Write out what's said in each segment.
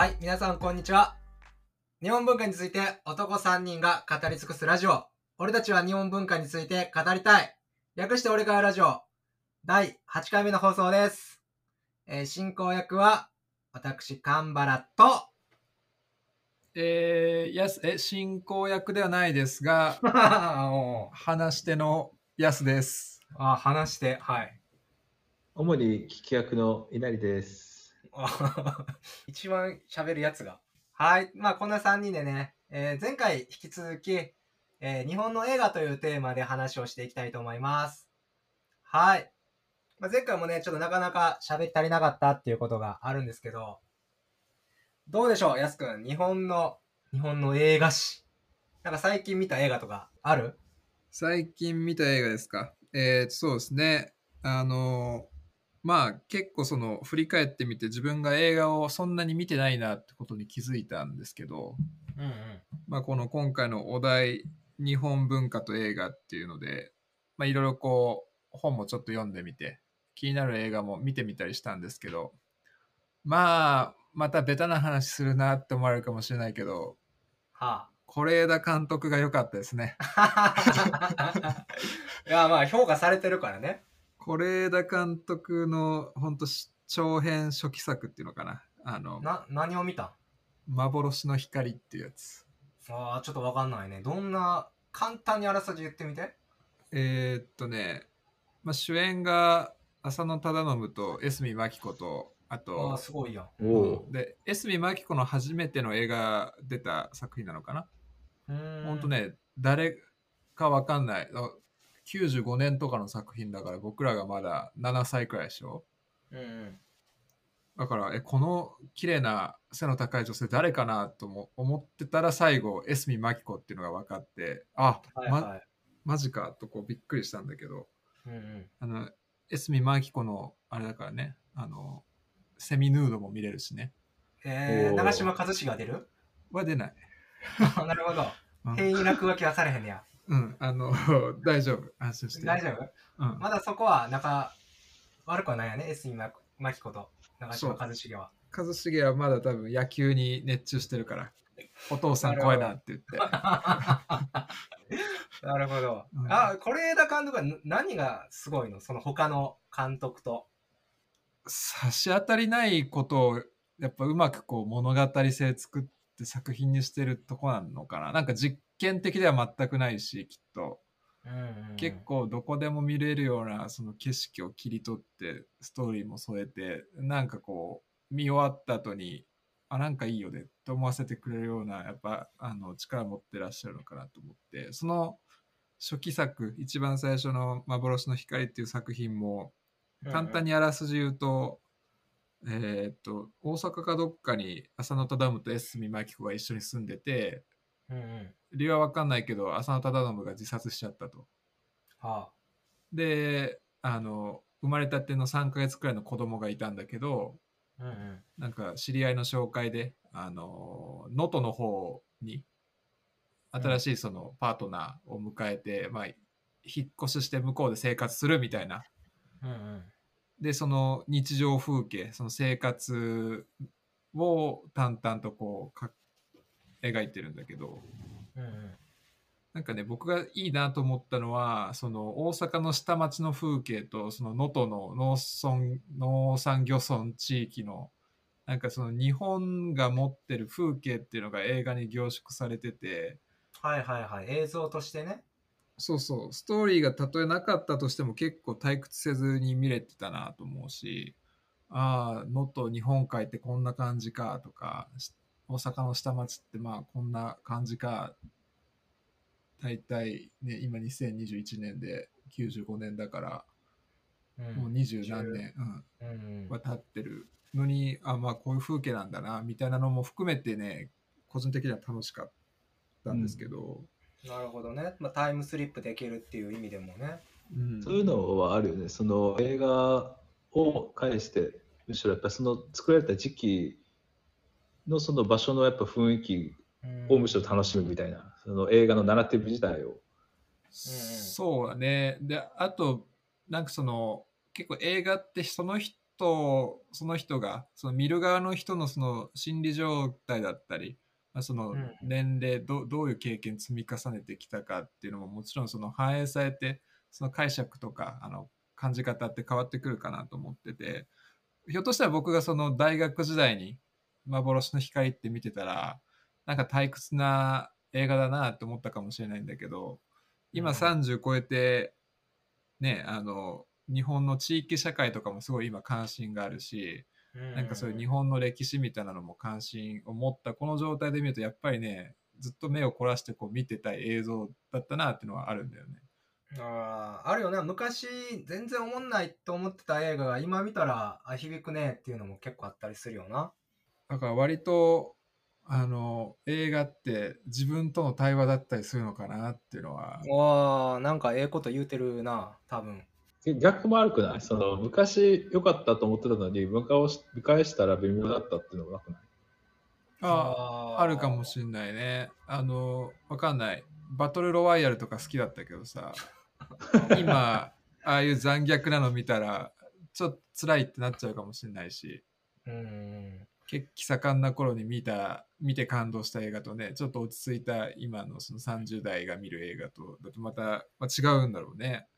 はい、皆さんこんにちは。日本文化について男3人が語り尽くすラジオ。俺たちは日本文化について語りたい。略して俺がラジオ。第8回目の放送です。えー進行役は、私、神原と、えー、やすえ進行役ではないですが あ話し手のやすです。あ、話して、はい。主に聞き役の稲荷です。一番喋るやつが。はい。まあ、こんな3人でね、えー前回引き続き、えー日本の映画というテーマで話をしていきたいと思います。はい。まあ、前回もね、ちょっとなかなか喋り足りなかったっていうことがあるんですけど、どうでしょう、やすくん？日本の、日本の映画史。なんか最近見た映画とかある？最近見た映画ですか？えー、そうですね。あのまあ結構その振り返ってみて自分が映画をそんなに見てないなってことに気づいたんですけど、うんうん。まあこの今回のお題日本文化と映画っていうので、まあいろいろこう本もちょっと読んでみて気になる映画も見てみたりしたんですけど、まあまたベタな話するなって思われるかもしれないけど、は是枝監督が良かったですね。あ。いや、まあ、評価されてるからね。是枝監督の本当長編初期作っていうのかな。あの、な、何を見た？幻の光っていうやつ。ああ、ちょっとわかんないね。どんな、簡単にあらすじ言ってみて。えーっとね、まあ、主演が浅野忠信と江角真紀子と、あああ、と、すごいやん。おお。で、江角真紀子の初めての映画出た作品なのかな。うーんほんと。ね、誰かわかんない。あ95年とかの作品だから僕らがまだ7歳くらいでしょ？うんうん。だから、え、この綺麗な背の高い女性誰かなとも思ってたら最後、エスミマキコっていうのが分かって、あ、ま、はいはい。マジかとこうびっくりしたんだけど、うんうん。あの、エスミマキコのあれだからね、あの、セミヌードも見れるしね。えー、長嶋一茂が出る？は出ない。あ なるほど。うん変異落書きはされへんねや。うん、あの、大丈夫。安心して。大丈夫？うん。まだそこは仲悪くはないよね、エスミマ真紀子と長嶋一茂は。一茂はまだ多分野球に熱中してるから、お父さん怖いなって言って。なるほど。うんあ、是枝監督はな何がすごいの？その他の監督と。差し当たりないことをやっぱうまくこう物語性作って作品にしてるとこなのかな？なんか実験的では全くないしきっと。うんうん。結構どこでも見れるようなその景色を切り取ってストーリーも添えてなんかこう見終わった後にあなんかいいよねって思わせてくれるようなやっぱあの力持ってらっしゃるのかなと思って。その初期作一番最初の「幻の光」っていう作品も簡単にあらすじ言うと、えーっと、大阪かどっかに浅野忠信と江角真紀子が一緒に住んでて、うんうん。理由は分かんないけど、浅野忠信が自殺しちゃったと。はで、あの、生まれたての3ヶ月くらいの子供がいたんだけど、あ。うんうん。なんか知り合いの紹介で、あの、能登の方に、新しいそのパートナーを迎えて、まあ、引っ越しして向こうで生活するみたいなうんうん。でその日常風景その生活を淡々とこうか描いてるんだけどうんうん。なんかね僕がいいなと思ったのはその大阪の下町の風景とその能登の農村農産漁村地域のなんかその日本が持ってる風景っていうのが映画に凝縮されててはいはいはい。映像としてね。そうそうストーリーがたとえなかったとしても結構退屈せずに見れてたなと思うしああ能登日本海ってこんな感じかとかし大阪の下町ってまあこんな感じか大体ね今2021年で95年だからうんもう二十何年、うん、うんうん。は経ってるのにあまあこういう風景なんだなみたいなのも含めてね個人的には楽しかったんですけど、なるほどね。まあ、タイムスリップできるっていう意味でもね。うんそういうのはあるよね。その映画を介して、むしろやっぱその作られた時期のその場所のやっぱ雰囲気をむしろ楽しむみたいな、その映画のナラティブ自体を。そうだね。で、あと、なんかその、結構映画ってその人とその人がその見る側の人のその心理状態だったり、まあ、そのうん年齢どどういう経験積み重ねてきたかっていうのももちろんその反映されてその解釈とかあの感じ方って変わってくるかなと思っててひょっとしたら僕がその大学時代に幻の光って見てたらなんか退屈な映画だなって思ったかもしれないんだけど今うん。30超えてねあの日本の地域社会とかもすごい今関心があるしなんかそういう日本の歴史みたいなのも関心を持ったこの状態で見るとやっぱりねずっと目を凝らしてこう見てたい映像だったなっていうのはあるんだよね。あーあるよね昔全然思んないと思ってた映画が今見たらあ響くねっていうのも結構あったりするよなだから割とあの映画って自分との対話だったりするのかなっていうのは。わあなんかええこと言うてるな多分。逆も悪くない？その昔良かったと思ってたのに見返し見返したら微妙だったっていうのもなくない？ああるかもしれないね。あのわかんない。バトルロワイヤルとか好きだったけどさ 今ああいう残虐なの見たらちょっと辛いってなっちゃうかもしれないし。うん血気盛んな頃に見た見て感動した映画とねちょっと落ち着いた今のその30代が見る映画とだとまた、まあ、違うんだろうね。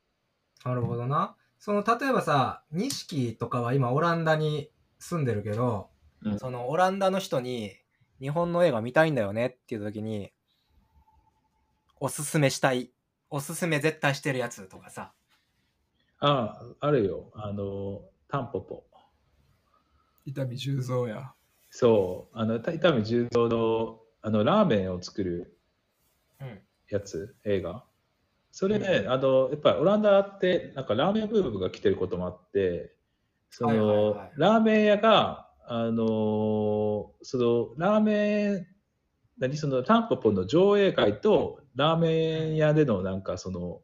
なるほどなその例えばさ錦とかは今オランダに住んでるけど、うんそのオランダの人に日本の映画見たいんだよねっていう時におすすめしたいおすすめ絶対してるやつとかさああ、あるよ。あの、タンポポ。伊丹十三や。そう、あの、た伊丹十三のあのラーメンを作るうん。やつ、映画。それね、あの、やっぱりオランダって、なんかラーメンブームが来てることもあって、その、はいはいはい。ラーメン屋が、あの、その、ラーメン、何そのタンポポの上映会とラーメン屋でのなんかその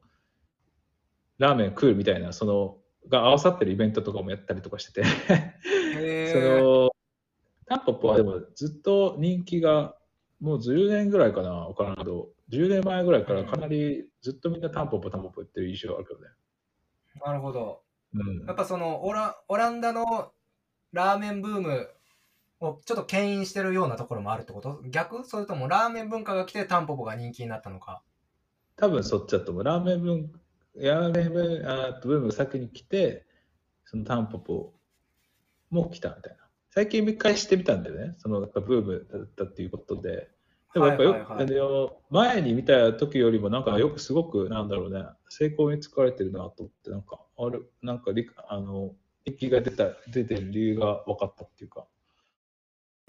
ラーメン食うみたいなそのが合わさってるイベントとかもやったりとかしてて。へ そのタンポポは。でもずっと人気がもう10年ぐらいかなわからんけど。10年前ぐらいからかなりずっとみんなタンポポタンポポ言ってる印象あるけどね、なるほど。うん。やっぱそのオラオランダのラーメンブームをちょっと牽引してるようなところもあるってこと？逆？それともラーメン文化が来てタンポポが人気になったのか？多分そっちだと思う。ラーメン文ラーメンブーあブームが先に来てそのタンポポも来たみたいな最近見返してみたんだよね。そのやっぱブームだったっていうことで。でもやっぱよ、はいはいはい。あの前に見た時よりもなんかよくすごくなんだろうね成功に使われてるなと思ってなんかあるなんかりあの人気が出た出てる理由が分かったっていうか。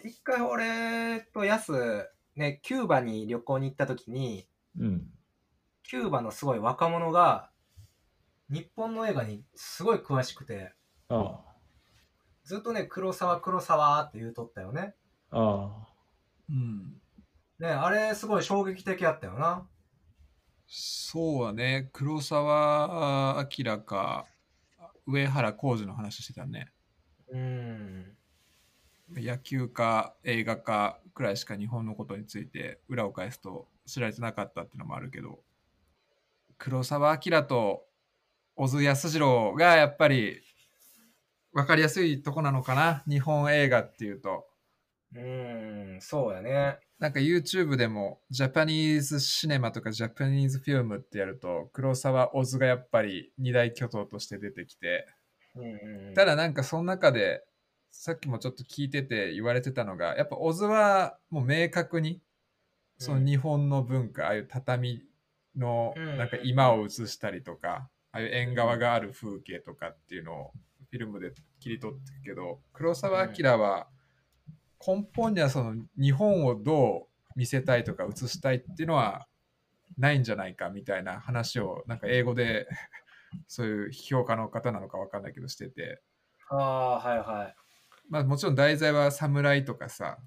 一回俺とヤスねキューバに旅行に行った時にうん。キューバのすごい若者が日本の映画にすごい詳しくてあずっとね黒沢黒沢って言うとったよねああうん。ねあれすごい衝撃的やったよなそうだね。黒澤明か上原浩二の話してたね。うん野球か映画かくらいしか日本のことについて裏を返すと知られてなかったっていうのもあるけど黒澤明と小津安二郎がやっぱり分かりやすいとこなのかな？日本映画っていうと。うんそうやね。なんか YouTube でもジャパニーズシネマとかジャパニーズフィルムってやると黒沢小津がやっぱり二大巨頭として出てきて。ただなんかその中でさっきもちょっと聞いてて言われてたのがやっぱ小津はもう明確にその日本の文化、ああいう畳のうん。なんか今を映したりとか、ああいう縁側がある風景とかっていうのをフィルムで切り取ってるけど黒澤明は根本にはその日本をどう見せたいとか映したいっていうのはないんじゃないかみたいな話をなんか英語でそういう評価の方なのかわかんないけどしてて、ああはいはまあ、もちろん題材は侍とかさ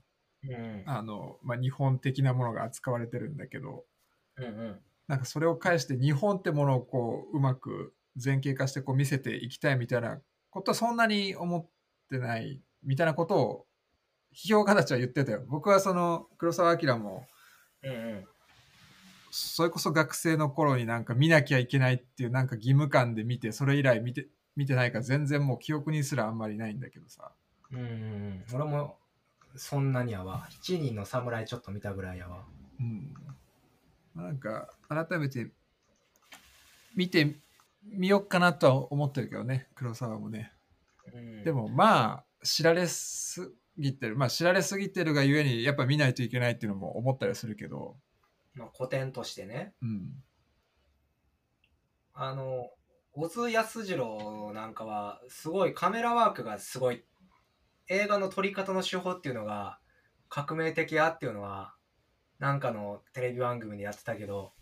いうん。あの、まあ、日本的なものが扱われてるんだけどうんうん。なんかそれを返して日本ってものをこううまく前景化してこう見せていきたいみたいなことはそんなに思ってないみたいなことを批評家たちは言ってたよ。僕はその黒澤明もうんうんそれこそ学生の頃になんか見なきゃいけないっていうなんか義務感で見てそれ以来見て見てないから全然もう記憶にすらあんまりないんだけどさ。うん。俺もそんなにやわ。7人の侍ちょっと見たぐらいやわ。うん。なんか改めて見てみようかなとは思ってるけどね、黒沢もね。うん、でもまあ知られすぎてるまあ知られすぎてるがゆえにやっぱ見ないといけないっていうのも思ったりするけどまあ、古典としてね。うんあの、小津安二郎なんかは、すごいカメラワークがすごい、映画の撮り方の手法っていうのが革命的やっていうのは、なんかのテレビ番組でやってたけど、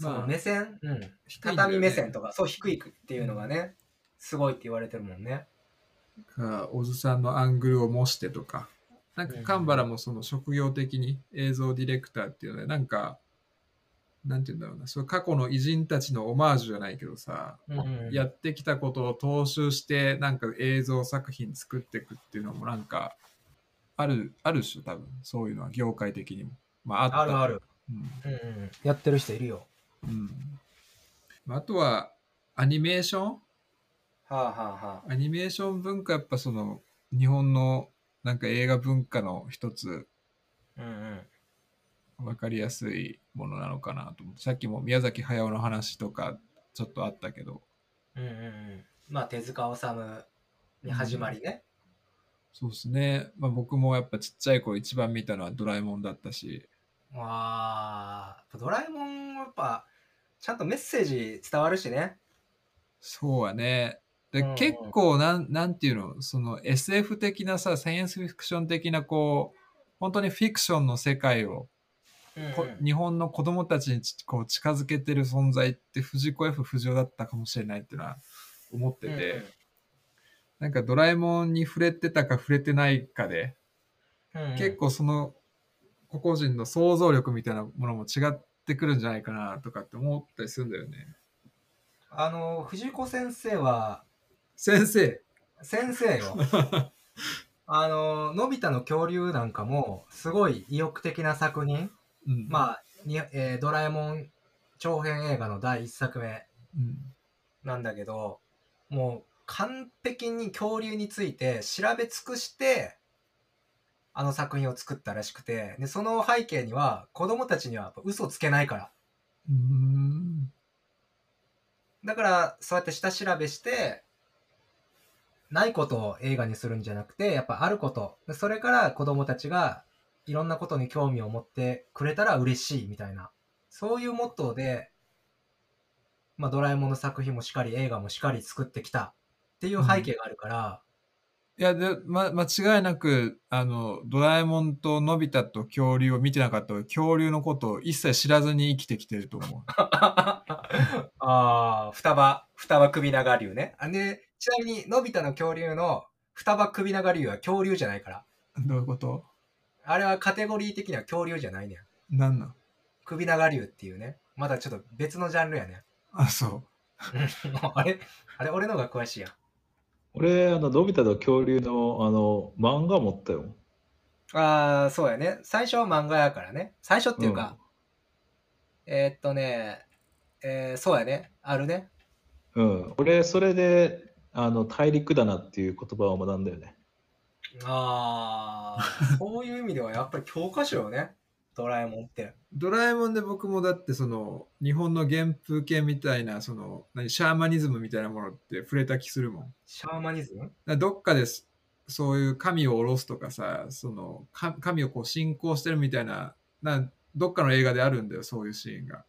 そまあの目線、うん、畳目線とか、そう低いっていうのがね、すごいって言われてるもんね。か小津さんのアングルを模してとかなんかうん神原もその職業的に映像ディレクターっていうのでなんかなんて言うんだろうなそう過去の偉人たちのオマージュじゃないけどさ、うんやってきたことを踏襲してなんか映像作品作っていくっていうのもなんかあるある種多分。そういうのは業界的にも。まああった。あるある。うんうんうん、やってる人いるよ。うん。まああとはアニメーション？はあはあはあ。アニメーション文化やっぱその日本のなんか映画文化の一つ。うんうん。分かりやすいものなのかなと思って。さっきも宮崎駿の話とかちょっとあったけど。うんうんうん。まあ手塚治虫に始まりね。そうですね、まあ、僕もやっぱちっちゃい頃一番見たのはドラえもんだったし。わあ、ドラえもんはやっぱちゃんとメッセージ伝わるしね。そうはね。で、うん。うん結構なんなんていうの？その SF 的なさサイエンスフィクション的なこう本当にフィクションの世界をうん。こ日本の子供たちにちこう近づけてる存在って藤子 F 不二雄だったかもしれないっていうのは思ってて、なんかドラえもんに触れてたか触れてないかで、うん。うん。結構その個々人の想像力みたいなものも違ってくるんじゃないかなとかって思ったりするんだよね。あの藤子先生は先生先生よ。あののび太の恐竜なんかもすごい意欲的な作品。うん、まあ、にえードラえもん長編映画の第一作目うん、なんだけど、もう完璧に恐竜について調べ尽くして、あの作品を作ったらしくて、で、その背景には子供たちには嘘つけないから。うーんだから、そうやって下調べして、ないことを映画にするんじゃなくて、やっぱあること。でそれから子供たちがいろんなことに興味を持ってくれたら嬉しいみたいな。そういうモットーで、まあドラえもんの作品もしっかり映画もしっかり作ってきたっていう背景があるから、いやで、ま、間違いなくあのドラえもんとのび太と恐竜を見てなかったら恐竜のことを一切知らずに生きてきてると思う。ああ、双葉、双葉首長竜ね。あで、ちなみに、のび太の恐竜の双葉首長竜は恐竜じゃないから。どういうこと？あれはカテゴリー的には恐竜じゃないねん。なんなん？首長竜っていうね。まだちょっと別のジャンルやね。あそう。あれ？あれ俺の方が詳しいやん。俺、あの、のび太と恐竜の、あの、漫画持ったよ。ああ、そうやね。最初は漫画やからね。最初っていうか、えーっとね、えーそうやね。あるね。うん。俺、それで、あの、大陸だなっていう言葉を学んだよね。ああ、そういう意味ではやっぱり教科書よね。ドラえもんって。ドラえもんで僕もだってその日本の原風景みたいなその何シャーマニズムみたいなものって触れた気するもん。シャーマニズム？らどっかですそういう神を下ろすとかさそのか神をこう信仰してるみたいななどっかの映画であるんだよそういうシーンが。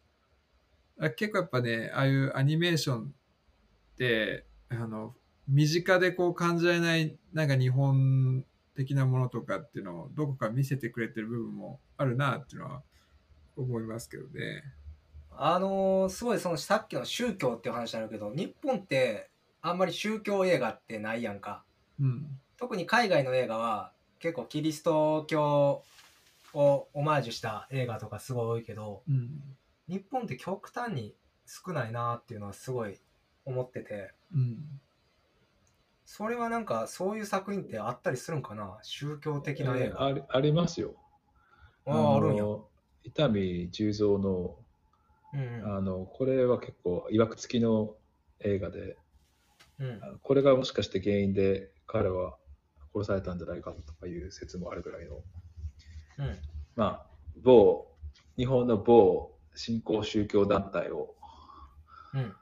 あ結構やっぱねああいうアニメーションってあの身近でこう感じられないなんか日本的なものとかっていうのをどこか見せてくれてる部分もあるなっていうのは思いますけどね。あのーすごいそのさっきの宗教っていう話になるけど、日本ってあんまり宗教映画ってないやんか。うん。特に海外の映画は結構キリスト教をオマージュした映画とかすごい多いけど、うん。日本って極端に少ないなっていうのはすごい思ってて、うん。それはなんかそういう作品ってあったりするんかな？宗教的な映画。ありありますよ。ああ、あるんや。の伊丹十三の、うんうん。あの、これは結構、いわくつきの映画で、うん。これがもしかして原因で彼は殺されたんじゃないかとかいう説もあるぐらいの、うん。まあ、某、日本の某新興宗教団体をうん。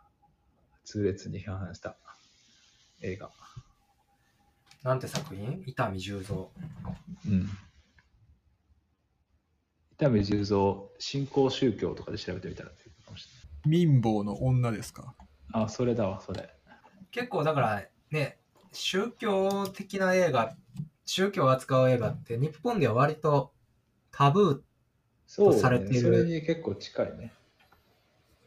痛烈に批判した映画。なんて作品？伊丹十三うん。伊丹十三、新興宗教とかで調べてみたら民房の女ですか？あ、それだわ、それ。結構だからね宗教的な映画宗教を扱う映画って日本では割とタブそう、ね、されているそれに結構近いね。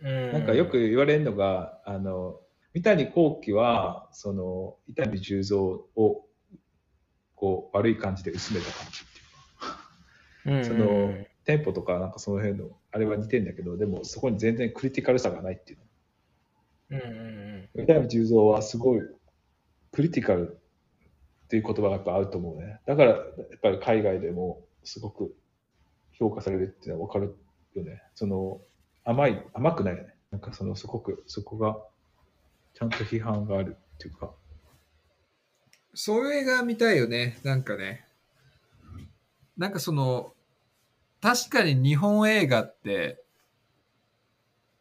ー、なんかよく言われるのが、あの、三谷幸喜は、その、伊丹十三を、こう、悪い感じで薄めた感じっていうか、その、テンポとか、なんかその辺の、あれは似てんだけど、でもそこに全然クリティカルさがないっていううんうんうんの。伊丹十三はすごい、クリティカルっていう言葉がやっぱあると思うね。だから、やっぱり海外でもすごく評価されるっていうのは分かるよね。その、甘い、甘くないよね。なんかその、すごく、そこが、ちゃんと批判があるっていうか。そういう映画見たいよね。なんかね。なんかその、確かに日本映画って、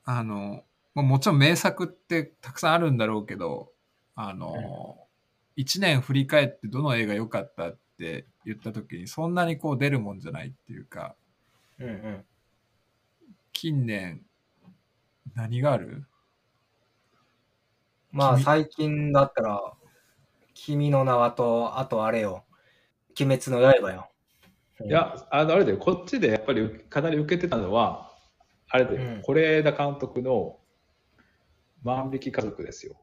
あの、まあ、もちろん名作ってたくさんあるんだろうけど、あの、一年振り返ってどの映画良かったって言った時にそんなにこう出るもんじゃないっていうか、うんうん近年何がある？君まあ最近だったら「君の名は」とあとあれよ「鬼滅の刃」よ。いや、あの、あれだよ、こっちでやっぱりかなり受けてたのは、あれだよ、うん。是枝監督の万引き家族ですよ。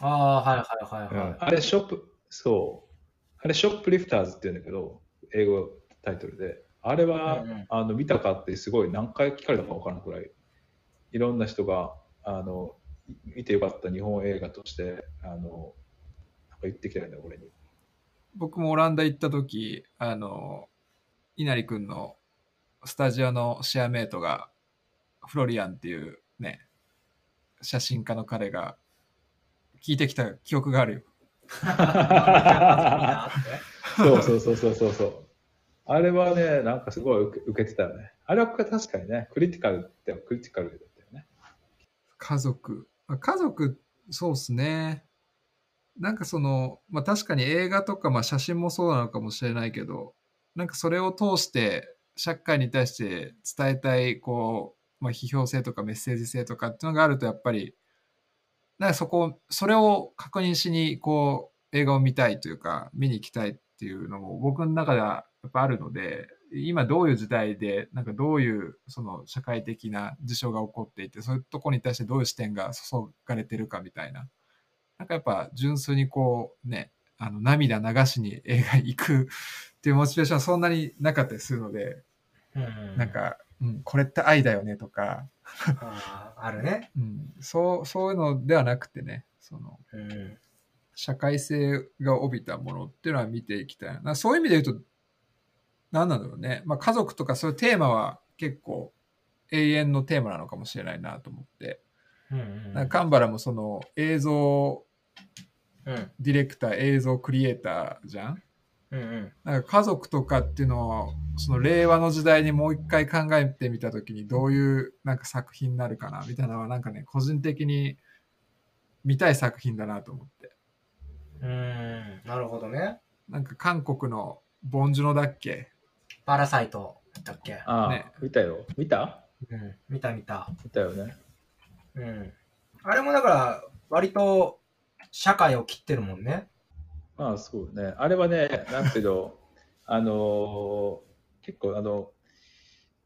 ああはいはいはいはい、あれ、ショップ、そう。あれ、ショップリフターズって言うんだけど、英語タイトルで。あれは、うんうん。あの見たかってすごい何回聞かれたか分からんくらい、いろんな人があの見てよかった日本映画として、あのなんか言ってきたよね、俺に。僕もオランダ行った時、あの、稲荷くんのスタジオのシェアメイトが、フロリアンっていうね、写真家の彼が聞いてきた記憶があるよ。そ う そうそうそうそうそう。あれはね、なんかすごい受け受けてたよね。あれは確かにね、クリティカルってクリティカルだったよね。家族。あ家族、そうっすね。なんかその、まあ確かに映画とか、まあ写真もそうなのかもしれないけど、なんかそれを通して社会に対して伝えたい、こう、まあ批評性とかメッセージ性とかっていうのがあると、やっぱり、なんかそこ、それを確認しに、こう、映画を見たいというか、見に行きたいっていうのも僕の中ではやっぱあるので、今どういう時代で、なんかどういうその社会的な事象が起こっていて、そういうところに対してどういう視点が注がれてるかみたいな。なんかやっぱ純粋にこうね、あの涙流しに映画行くっていうモチベーションはそんなになかったりするので、うんなんか、うん、これって愛だよねとか、あーあるね うん、そう、そういうのではなくてね、その、うん社会性が帯びたものっていうのは見ていきたいな。そういう意味で言うと、何なんだろうね。まあ家族とかそういうテーマは結構永遠のテーマなのかもしれないなと思って。うんうんなんかカンバラもその映像うん。ディレクター、映像クリエイターじゃん？うんうん。なんか家族とかっていうのを、その令和の時代にもう一回考えてみたときにどういうなんか作品になるかなみたいなのはなんかね、個人的に見たい作品だなと思って。うん。なるほどね。なんか韓国のボンジュノだっけ？パラサイトだっけ？ああ、ね。見たよ。見た？うん。見た見た。見たよね。うん。あれもだから割と社会を切ってるもんね。まあそうね。あれはね、なんていうの、あのー結構あの、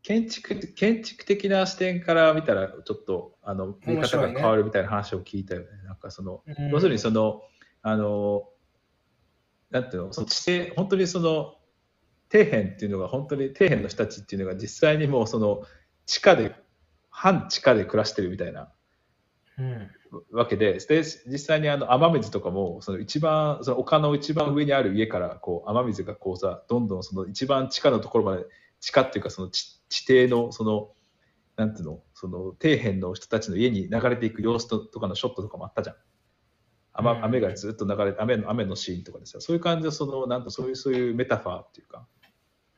建築建築的な視点から見たら、ちょっとあの見方が変わるみたいな話を聞いたよね。なんかその、うん。要するにその、あのーなんていうの、その地底、本当にその、底辺っていうのが、本当に底辺の人たちっていうのが実際にもうその、地下で、半地下で暮らしてるみたいな。うんわけで、で実際にあの雨水とかも、その一番、その丘の一番上にある家から、こう、雨水がこうさ、どんどんその一番地下のところまで、地下っていうかその地地底の、その、なんていうの、その底辺の人たちの家に流れていく様子ととかのショットとかもあったじゃん。雨うん雨がずっと流れて雨の雨のシーンとかでさそういう感じでそのなんとそういうそういうメタファーっていうか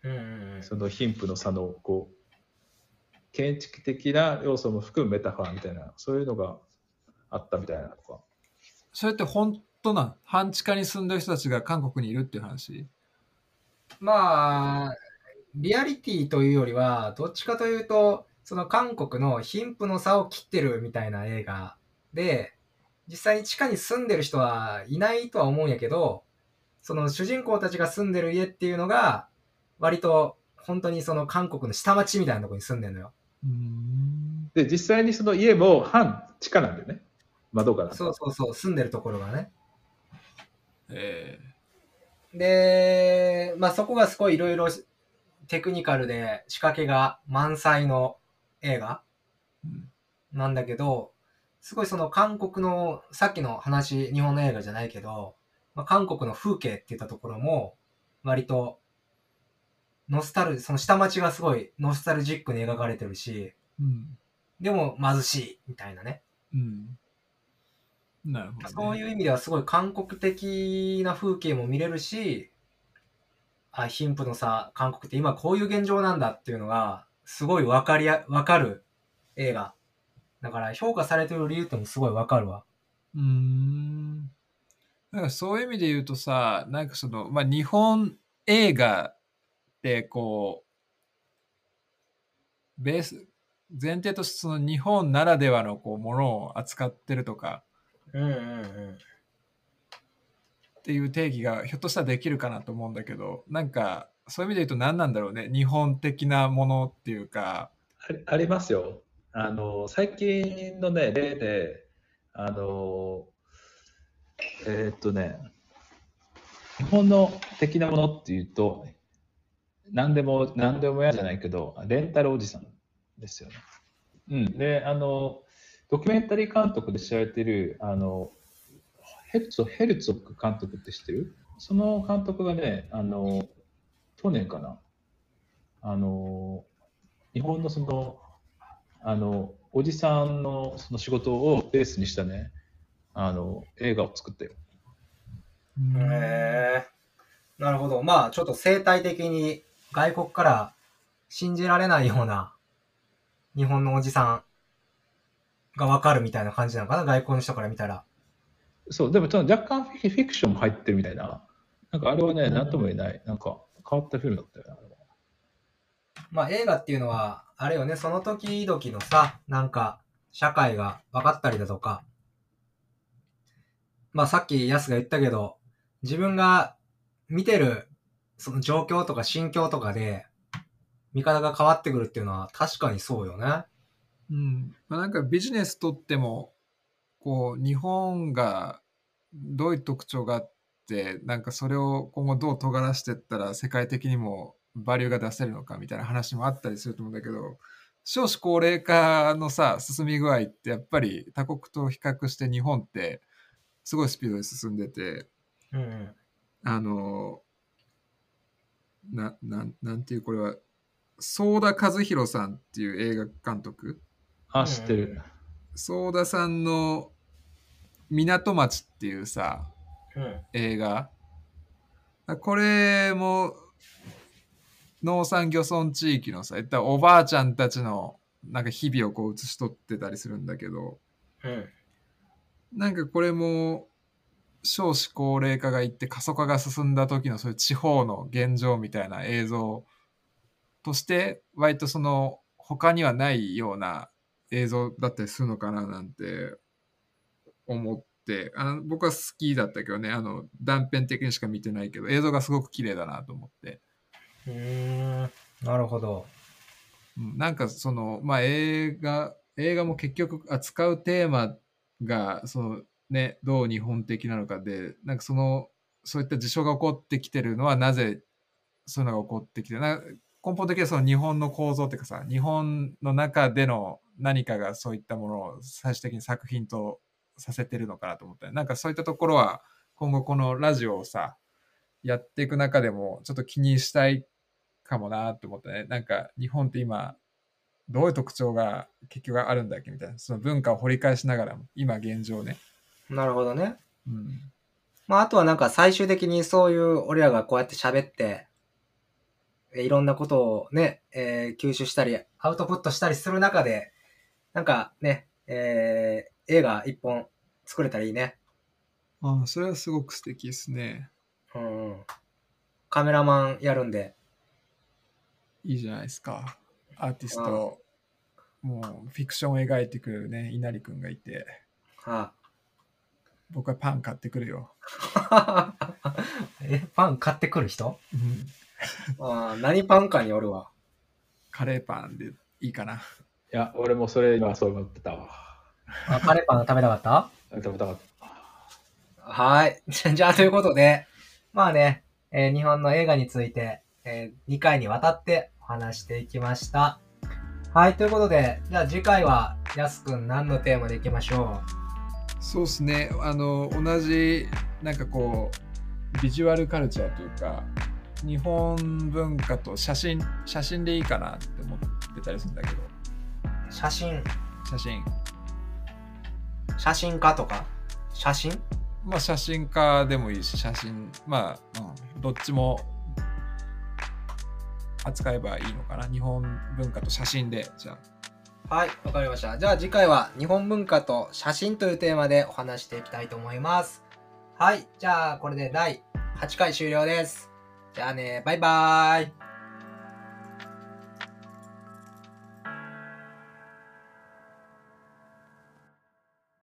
うんうんうん。その貧富の差のこう建築的な要素も含むメタファーみたいなそういうのがあったみたいなとか。それって本当なん半地下に住んでる人たちが韓国にいるっていう話？まあ、リアリティというよりは、どっちかというと、その韓国の貧富の差を切ってるみたいな映画で、実際に地下に住んでる人はいないとは思うんやけど、その主人公たちが住んでる家っていうのが、割と本当にその韓国の下町みたいなところに住んでるのよ。で実際にその家も半地下なんだよね。窓から。そうそうそう、住んでるところがね。え。で、まあそこがすごいいろいろテクニカルで仕掛けが満載の映画。なんだけど、すごいその韓国の、さっきの話、日本の映画じゃないけど、まあ、韓国の風景って言ったところも、割と、ノスタル、その下町がすごいノスタルジックに描かれてるし、うんでも貧しい、みたいなね。うんなるほど、ね、そういう意味ではすごい韓国的な風景も見れるし、あ、貧富の差、韓国って今こういう現状なんだっていうのが、すごいわかりや、わかる映画。だから評価されてる理由ってもすごいわかるわ。うーん。なんかそういう意味で言うとさ、なんかその、まあ、日本映画ってこう、ベース、前提としてその日本ならではのこうものを扱ってるとかうんうんうん。っていう定義がひょっとしたらできるかなと思うんだけど、なんかそういう意味で言うと何なんだろうね。日本的なものっていうか、ありありますよ。あの最近のね例であのえーっとね日本の的なものっていうと何でも何でも嫌じゃないけどレンタルおじさんですよね。うん、であのドキュメンタリー監督で知られてるあのヘルツォヘルツォック監督って知ってる？その監督がねあの去年かなあの日本のそのあのおじさんのその仕事をベースにしたねあの映画を作ったよ。へえ。なるほど。まあ、ちょっと生態的に外国から信じられないような日本のおじさんがわかるみたいな感じなのかな？外国の人から見たら。そう、でもちょっと若干フィフィクションも入ってるみたいな。なんかあれはね、なんとも言えない。なんか変わったフィルムだったよね。まあ映画っていうのは、あれよね、その時々のさ、なんか、社会が分かったりだとか、まあさっきヤスが言ったけど、自分が見てる、その状況とか心境とかで、見方が変わってくるっていうのは確かにそうよね。うんまあ、なんかビジネスとってもこう日本がどういう特徴があってなんかそれを今後どう尖らしていったら世界的にもバリューが出せるのかみたいな話もあったりすると思うんだけど少子高齢化のさ進み具合ってやっぱり他国と比較して日本ってすごいスピードで進んでてうんうん。あのななんなんていうこれは相田和弘さんっていう映画監督あ、知ってる。相田さんの「港町」っていうさうん。映画これも農産漁村地域のさいったらおばあちゃんたちのなんか日々をこう映し取ってたりするんだけどうん。なんかこれも少子高齢化がいって過疎化が進んだ時のそういう地方の現状みたいな映像として割とその他にはないような映像だったりするのかななんて思ってあの僕は好きだったけどねあの断片的にしか見てないけど映像がすごく綺麗だなと思って、うーん。なるほど。うんなんかそのまあ映画映画も結局扱うテーマがそのねどう日本的なのかでなんかそのそういった事象が起こってきてるのはなぜそういうのが起こってきてな根本的にはその日本の構造っていうかさ日本の中での何かがそういったものを最終的に作品とさせてるのかなと思ったなんかそういったところは今後このラジオをさやっていく中でもちょっと気にしたいかもなと思ったね。なんか日本って今どういう特徴が結局あるんだっけみたいな、その文化を掘り返しながらも、今現状ね。なるほどね。うん。まあ、あとはなんか最終的にそういう俺らがこうやって喋って、えいろんなことをね、えー吸収したり、アウトプットしたりする中で、なんかね、えー映画一本作れたらいいね。ああ、それはすごく素敵ですね。うんうん。カメラマンやるんで。いいじゃないですか。アーティスト、もうフィクションを描いてくれるね、稲荷くんがいて、は僕はパン買ってくるよ。あ、え、パン買ってくる人？うん。あー何パンかによるわ。カレーパンでいいかな。いや、俺もそれ今そう思ってたわ。あカレーパン食べたかった？食べたかった。はい。じゃあ、ということで、まあね、えー日本の映画について、え2回にわたってお話していきました。はい。ということで、じゃあ次回は、やすくん何のテーマでいきましょそうですね。あの、同じ、なんかこう、ビジュアルカルチャーというか、日本文化と写真、写真でいいかなって思ってたりするんだけど、う写真、写真。写真家とか？写真？まあ写真家でもいいし、写真、まあ、うん、どっちも扱えばいいのかな。日本文化と写真で、じゃあ。はい。わかりました。じゃあ次回は日本文化と写真というテーマでお話していきたいと思います。はい。じゃあこれで第8回終了です。じゃあね、バイバーイ。